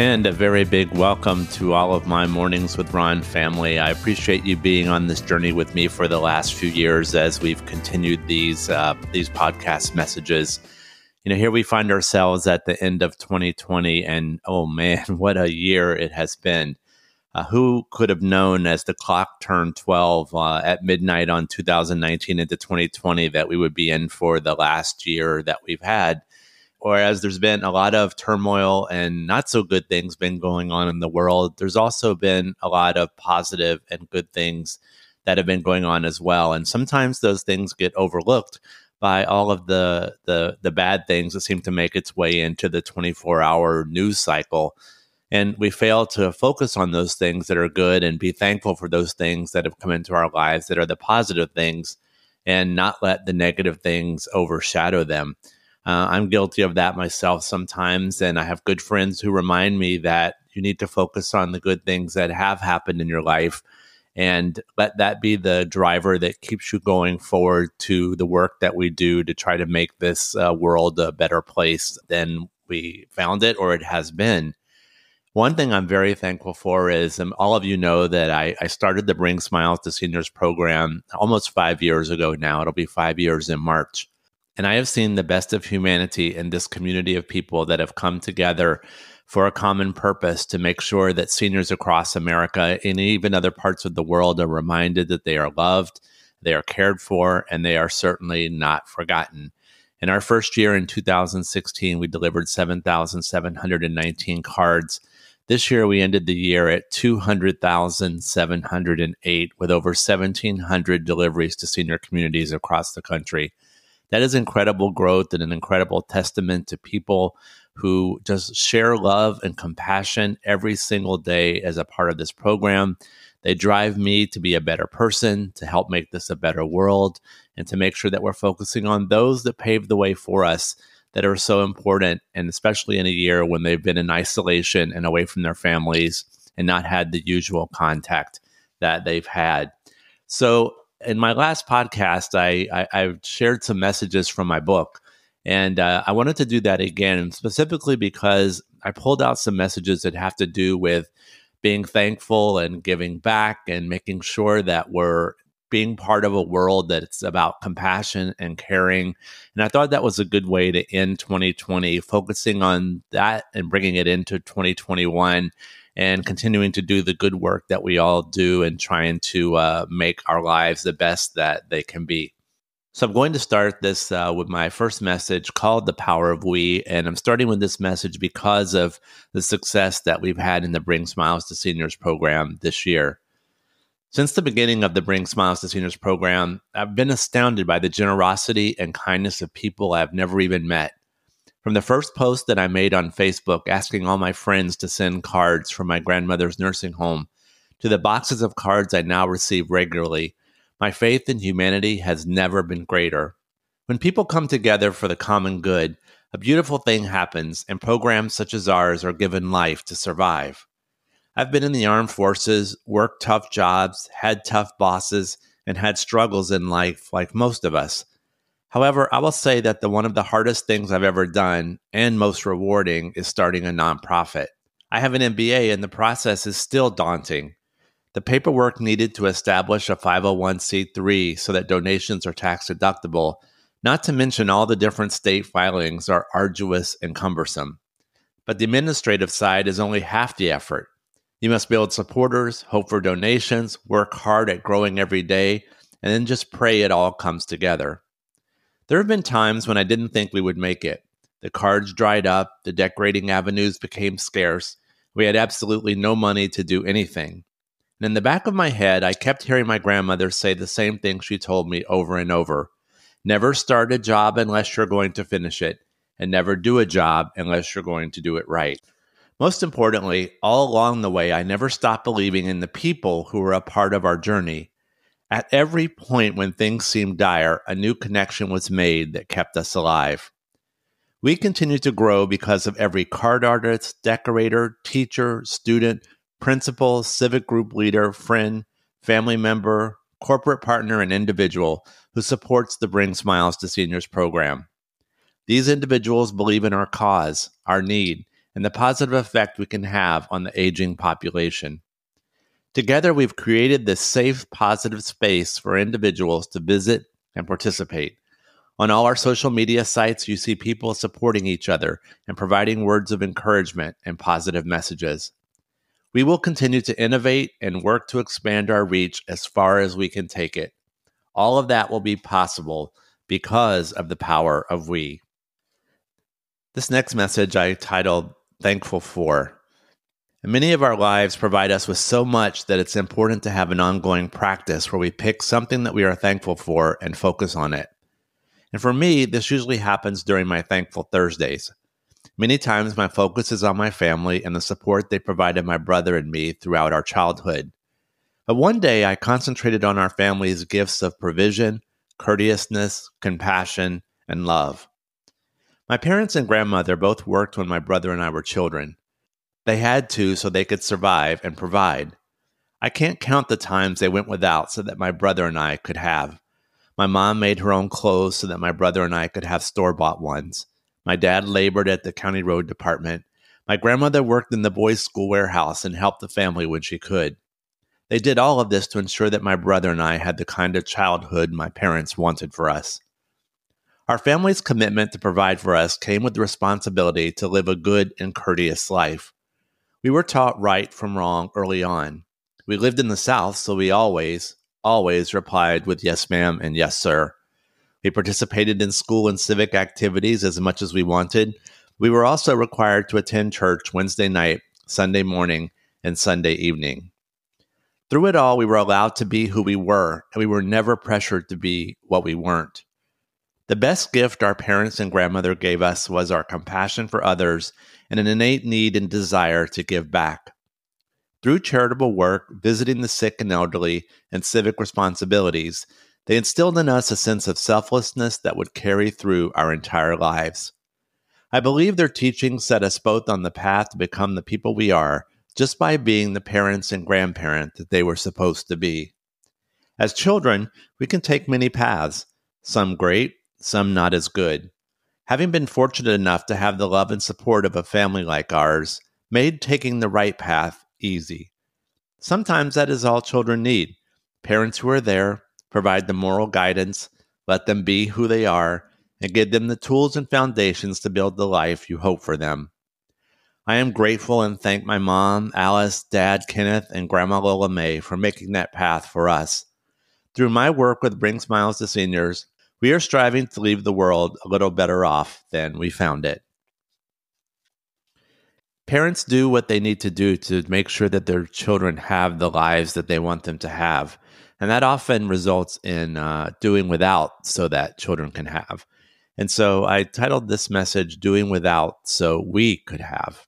And a very big welcome to all of my Mornings with Ron family. I appreciate you being on this journey with me for the last few years as we've continued these uh, these podcast messages. You know, here we find ourselves at the end of 2020, and oh man, what a year it has been. Uh, who could have known as the clock turned 12 uh, at midnight on 2019 into 2020 that we would be in for the last year that we've had? Whereas there's been a lot of turmoil and not so good things been going on in the world, there's also been a lot of positive and good things that have been going on as well. And sometimes those things get overlooked by all of the the the bad things that seem to make its way into the 24-hour news cycle. And we fail to focus on those things that are good and be thankful for those things that have come into our lives that are the positive things and not let the negative things overshadow them. Uh, I'm guilty of that myself sometimes. And I have good friends who remind me that you need to focus on the good things that have happened in your life and let that be the driver that keeps you going forward to the work that we do to try to make this uh, world a better place than we found it or it has been. One thing I'm very thankful for is um, all of you know that I, I started the Bring Smiles to Seniors program almost five years ago now. It'll be five years in March. And I have seen the best of humanity in this community of people that have come together for a common purpose to make sure that seniors across America and even other parts of the world are reminded that they are loved, they are cared for, and they are certainly not forgotten. In our first year in 2016, we delivered 7,719 cards. This year, we ended the year at 200,708 with over 1,700 deliveries to senior communities across the country that is incredible growth and an incredible testament to people who just share love and compassion every single day as a part of this program. They drive me to be a better person, to help make this a better world, and to make sure that we're focusing on those that pave the way for us that are so important. And especially in a year when they've been in isolation and away from their families and not had the usual contact that they've had. So in my last podcast, I, I, I shared some messages from my book, and uh, I wanted to do that again, specifically because I pulled out some messages that have to do with being thankful and giving back and making sure that we're being part of a world that's about compassion and caring. And I thought that was a good way to end 2020, focusing on that and bringing it into 2021 and continuing to do the good work that we all do and trying to uh, make our lives the best that they can be. So, I'm going to start this uh, with my first message called The Power of We. And I'm starting with this message because of the success that we've had in the Bring Smiles to Seniors program this year. Since the beginning of the Bring Smiles to Seniors program, I've been astounded by the generosity and kindness of people I've never even met. From the first post that I made on Facebook asking all my friends to send cards from my grandmother's nursing home to the boxes of cards I now receive regularly, my faith in humanity has never been greater. When people come together for the common good, a beautiful thing happens, and programs such as ours are given life to survive. I've been in the armed forces, worked tough jobs, had tough bosses, and had struggles in life like most of us. However, I will say that the one of the hardest things I've ever done and most rewarding is starting a nonprofit. I have an MBA and the process is still daunting. The paperwork needed to establish a 501c3 so that donations are tax deductible, not to mention all the different state filings, are arduous and cumbersome. But the administrative side is only half the effort. You must build supporters, hope for donations, work hard at growing every day, and then just pray it all comes together. There have been times when I didn't think we would make it. The cards dried up, the decorating avenues became scarce. We had absolutely no money to do anything. And in the back of my head, I kept hearing my grandmother say the same thing she told me over and over Never start a job unless you're going to finish it, and never do a job unless you're going to do it right. Most importantly, all along the way, I never stopped believing in the people who were a part of our journey at every point when things seemed dire, a new connection was made that kept us alive. We continue to grow because of every card artist, decorator, teacher, student, principal, civic group leader, friend, family member, corporate partner, and individual who supports the Bring Smiles to Seniors program. These individuals believe in our cause, our need, and the positive effect we can have on the aging population. Together, we've created this safe, positive space for individuals to visit and participate. On all our social media sites, you see people supporting each other and providing words of encouragement and positive messages. We will continue to innovate and work to expand our reach as far as we can take it. All of that will be possible because of the power of we. This next message I titled Thankful For. Many of our lives provide us with so much that it's important to have an ongoing practice where we pick something that we are thankful for and focus on it. And for me, this usually happens during my Thankful Thursdays. Many times, my focus is on my family and the support they provided my brother and me throughout our childhood. But one day, I concentrated on our family's gifts of provision, courteousness, compassion, and love. My parents and grandmother both worked when my brother and I were children. They had to so they could survive and provide. I can't count the times they went without so that my brother and I could have. My mom made her own clothes so that my brother and I could have store bought ones. My dad labored at the county road department. My grandmother worked in the boys' school warehouse and helped the family when she could. They did all of this to ensure that my brother and I had the kind of childhood my parents wanted for us. Our family's commitment to provide for us came with the responsibility to live a good and courteous life. We were taught right from wrong early on. We lived in the South, so we always, always replied with yes, ma'am, and yes, sir. We participated in school and civic activities as much as we wanted. We were also required to attend church Wednesday night, Sunday morning, and Sunday evening. Through it all, we were allowed to be who we were, and we were never pressured to be what we weren't. The best gift our parents and grandmother gave us was our compassion for others and an innate need and desire to give back. Through charitable work, visiting the sick and elderly, and civic responsibilities, they instilled in us a sense of selflessness that would carry through our entire lives. I believe their teachings set us both on the path to become the people we are just by being the parents and grandparent that they were supposed to be. As children, we can take many paths, some great, some not as good. Having been fortunate enough to have the love and support of a family like ours made taking the right path easy. Sometimes that is all children need parents who are there, provide the moral guidance, let them be who they are, and give them the tools and foundations to build the life you hope for them. I am grateful and thank my mom, Alice, dad, Kenneth, and grandma Lola May for making that path for us. Through my work with Bring Smiles to Seniors, we are striving to leave the world a little better off than we found it. Parents do what they need to do to make sure that their children have the lives that they want them to have. And that often results in uh, doing without so that children can have. And so I titled this message, Doing Without So We Could Have.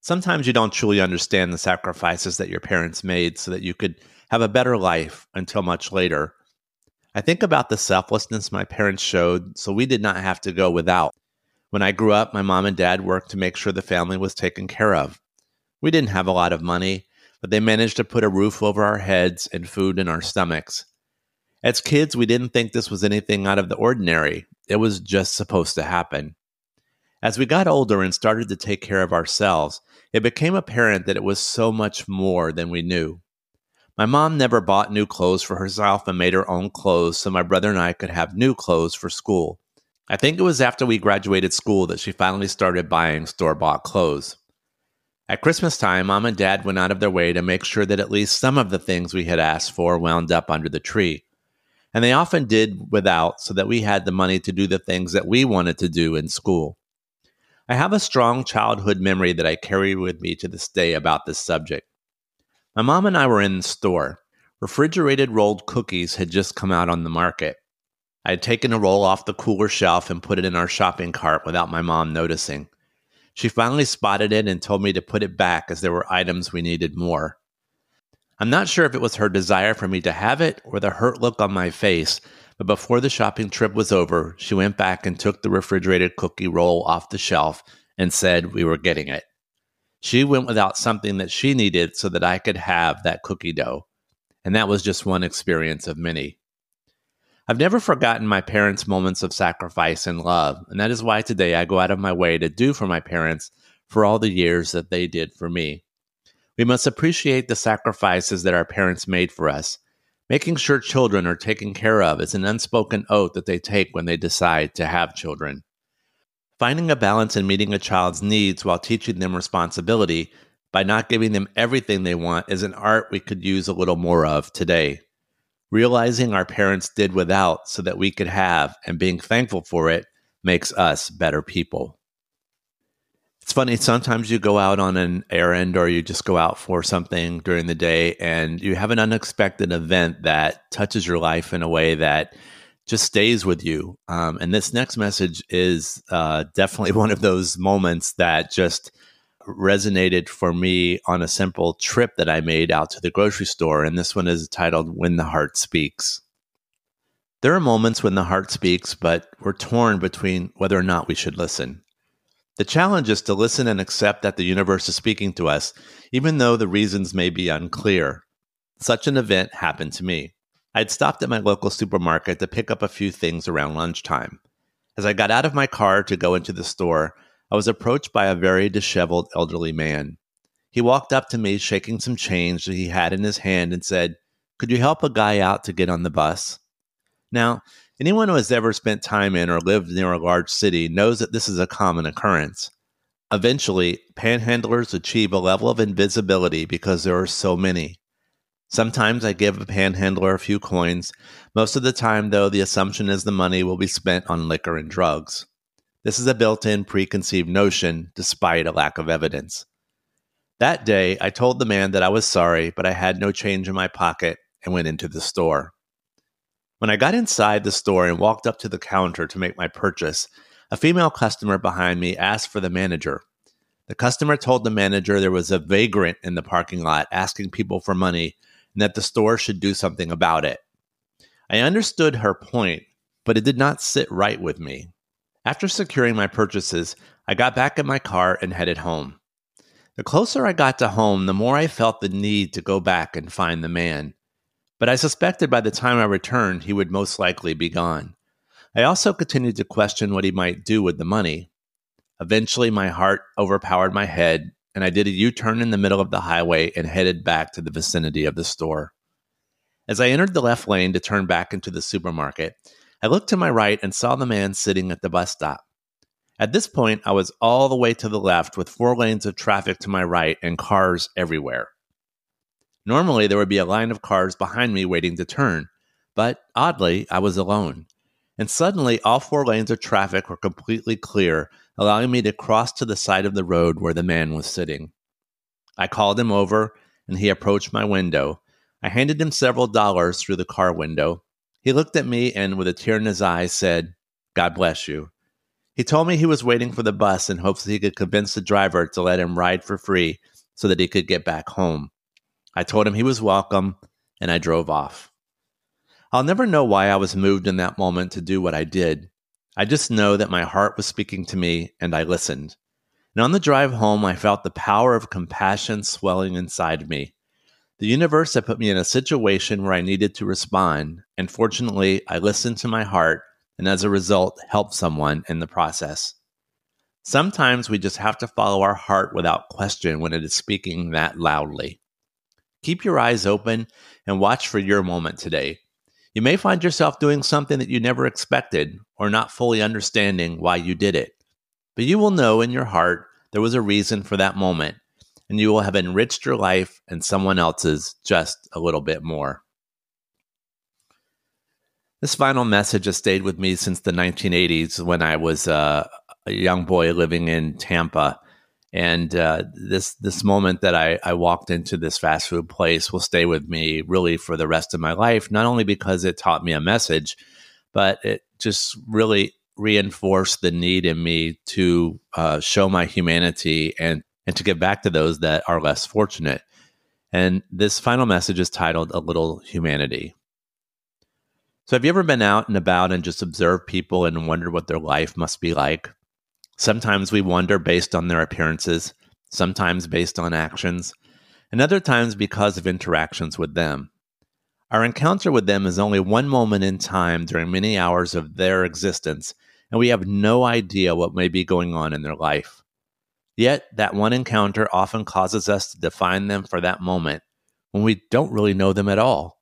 Sometimes you don't truly understand the sacrifices that your parents made so that you could have a better life until much later. I think about the selflessness my parents showed so we did not have to go without. When I grew up, my mom and dad worked to make sure the family was taken care of. We didn't have a lot of money, but they managed to put a roof over our heads and food in our stomachs. As kids, we didn't think this was anything out of the ordinary. It was just supposed to happen. As we got older and started to take care of ourselves, it became apparent that it was so much more than we knew. My mom never bought new clothes for herself and made her own clothes so my brother and I could have new clothes for school. I think it was after we graduated school that she finally started buying store bought clothes. At Christmas time, mom and dad went out of their way to make sure that at least some of the things we had asked for wound up under the tree. And they often did without so that we had the money to do the things that we wanted to do in school. I have a strong childhood memory that I carry with me to this day about this subject. My mom and I were in the store. Refrigerated rolled cookies had just come out on the market. I had taken a roll off the cooler shelf and put it in our shopping cart without my mom noticing. She finally spotted it and told me to put it back as there were items we needed more. I'm not sure if it was her desire for me to have it or the hurt look on my face, but before the shopping trip was over, she went back and took the refrigerated cookie roll off the shelf and said we were getting it. She went without something that she needed so that I could have that cookie dough. And that was just one experience of many. I've never forgotten my parents' moments of sacrifice and love, and that is why today I go out of my way to do for my parents for all the years that they did for me. We must appreciate the sacrifices that our parents made for us. Making sure children are taken care of is an unspoken oath that they take when they decide to have children. Finding a balance in meeting a child's needs while teaching them responsibility by not giving them everything they want is an art we could use a little more of today. Realizing our parents did without so that we could have and being thankful for it makes us better people. It's funny, sometimes you go out on an errand or you just go out for something during the day and you have an unexpected event that touches your life in a way that just stays with you. Um, and this next message is uh, definitely one of those moments that just resonated for me on a simple trip that I made out to the grocery store. And this one is titled When the Heart Speaks. There are moments when the heart speaks, but we're torn between whether or not we should listen. The challenge is to listen and accept that the universe is speaking to us, even though the reasons may be unclear. Such an event happened to me. I had stopped at my local supermarket to pick up a few things around lunchtime. As I got out of my car to go into the store, I was approached by a very disheveled elderly man. He walked up to me, shaking some change that he had in his hand, and said, Could you help a guy out to get on the bus? Now, Anyone who has ever spent time in or lived near a large city knows that this is a common occurrence. Eventually, panhandlers achieve a level of invisibility because there are so many. Sometimes I give a panhandler a few coins. Most of the time, though, the assumption is the money will be spent on liquor and drugs. This is a built in preconceived notion, despite a lack of evidence. That day, I told the man that I was sorry, but I had no change in my pocket and went into the store. When I got inside the store and walked up to the counter to make my purchase, a female customer behind me asked for the manager. The customer told the manager there was a vagrant in the parking lot asking people for money and that the store should do something about it. I understood her point, but it did not sit right with me. After securing my purchases, I got back in my car and headed home. The closer I got to home, the more I felt the need to go back and find the man but I suspected by the time I returned, he would most likely be gone. I also continued to question what he might do with the money. Eventually, my heart overpowered my head, and I did a U turn in the middle of the highway and headed back to the vicinity of the store. As I entered the left lane to turn back into the supermarket, I looked to my right and saw the man sitting at the bus stop. At this point, I was all the way to the left with four lanes of traffic to my right and cars everywhere. Normally, there would be a line of cars behind me waiting to turn, but oddly, I was alone. And suddenly, all four lanes of traffic were completely clear, allowing me to cross to the side of the road where the man was sitting. I called him over, and he approached my window. I handed him several dollars through the car window. He looked at me and, with a tear in his eye, said, God bless you. He told me he was waiting for the bus in hopes that he could convince the driver to let him ride for free so that he could get back home. I told him he was welcome, and I drove off. I'll never know why I was moved in that moment to do what I did. I just know that my heart was speaking to me, and I listened. And on the drive home, I felt the power of compassion swelling inside me. The universe had put me in a situation where I needed to respond, and fortunately, I listened to my heart and as a result, helped someone in the process. Sometimes we just have to follow our heart without question when it is speaking that loudly. Keep your eyes open and watch for your moment today. You may find yourself doing something that you never expected or not fully understanding why you did it. But you will know in your heart there was a reason for that moment, and you will have enriched your life and someone else's just a little bit more. This final message has stayed with me since the 1980s when I was uh, a young boy living in Tampa and uh, this this moment that I, I walked into this fast food place will stay with me really for the rest of my life. Not only because it taught me a message, but it just really reinforced the need in me to uh, show my humanity and and to give back to those that are less fortunate. And this final message is titled "A Little Humanity." So, have you ever been out and about and just observed people and wondered what their life must be like? Sometimes we wonder based on their appearances, sometimes based on actions, and other times because of interactions with them. Our encounter with them is only one moment in time during many hours of their existence, and we have no idea what may be going on in their life. Yet, that one encounter often causes us to define them for that moment when we don't really know them at all.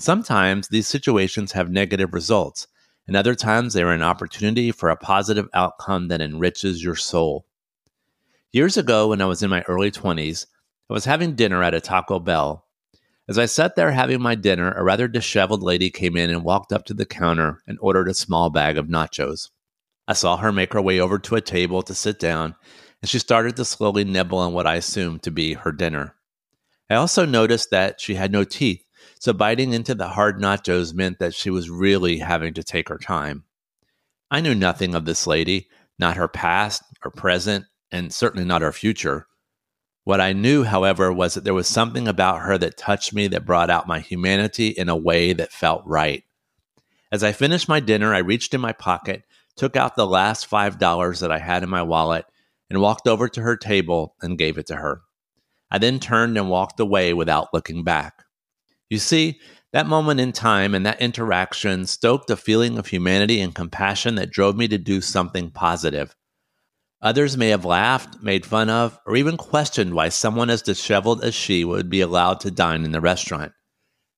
Sometimes these situations have negative results, and other times they are an opportunity for a positive outcome that enriches your soul. Years ago, when I was in my early 20s, I was having dinner at a Taco Bell as I sat there having my dinner, a rather disheveled lady came in and walked up to the counter and ordered a small bag of nachos. I saw her make her way over to a table to sit down, and she started to slowly nibble on what I assumed to be her dinner. I also noticed that she had no teeth, so biting into the hard nachos meant that she was really having to take her time. I knew nothing of this lady, not her past or present, and certainly not her future. What I knew, however, was that there was something about her that touched me that brought out my humanity in a way that felt right. As I finished my dinner, I reached in my pocket, took out the last $5 that I had in my wallet, and walked over to her table and gave it to her. I then turned and walked away without looking back. You see, that moment in time and that interaction stoked a feeling of humanity and compassion that drove me to do something positive. Others may have laughed, made fun of, or even questioned why someone as disheveled as she would be allowed to dine in the restaurant.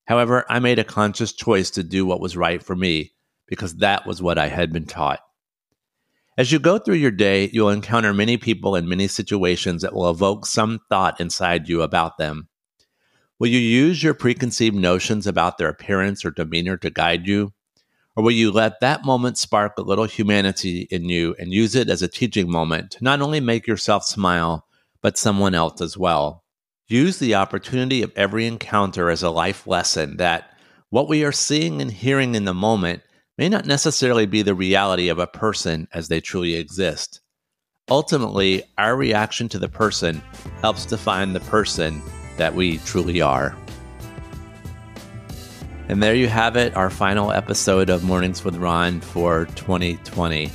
However, I made a conscious choice to do what was right for me because that was what I had been taught. As you go through your day, you'll encounter many people in many situations that will evoke some thought inside you about them. Will you use your preconceived notions about their appearance or demeanor to guide you? Or will you let that moment spark a little humanity in you and use it as a teaching moment to not only make yourself smile, but someone else as well? Use the opportunity of every encounter as a life lesson that what we are seeing and hearing in the moment may not necessarily be the reality of a person as they truly exist. Ultimately, our reaction to the person helps define the person that we truly are. And there you have it, our final episode of Mornings with Ron for 2020.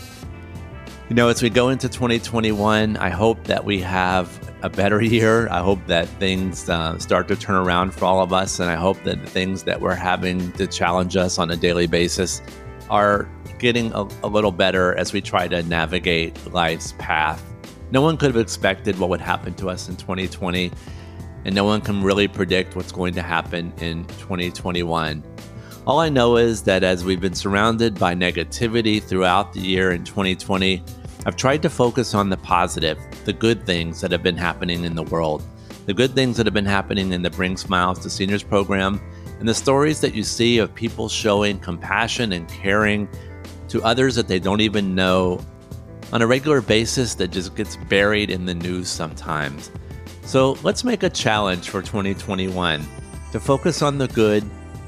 You know, as we go into 2021, I hope that we have a better year. I hope that things uh, start to turn around for all of us. And I hope that the things that we're having to challenge us on a daily basis are getting a, a little better as we try to navigate life's path. No one could have expected what would happen to us in 2020 and no one can really predict what's going to happen in 2021. All I know is that as we've been surrounded by negativity throughout the year in 2020, I've tried to focus on the positive, the good things that have been happening in the world, the good things that have been happening in the Bring Smiles to Seniors program, and the stories that you see of people showing compassion and caring to others that they don't even know on a regular basis that just gets buried in the news sometimes. So let's make a challenge for 2021 to focus on the good,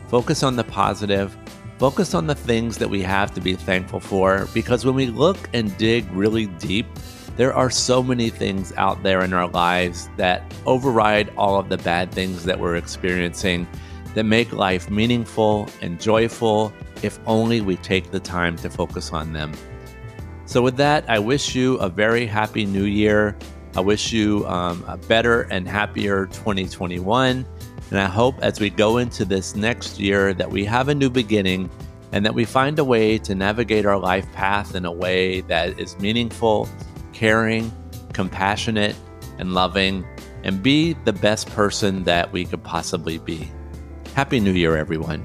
focus on the positive, focus on the things that we have to be thankful for. Because when we look and dig really deep, there are so many things out there in our lives that override all of the bad things that we're experiencing that make life meaningful and joyful if only we take the time to focus on them. So, with that, I wish you a very happy new year. I wish you um, a better and happier 2021. And I hope as we go into this next year that we have a new beginning and that we find a way to navigate our life path in a way that is meaningful, caring, compassionate, and loving, and be the best person that we could possibly be. Happy New Year, everyone.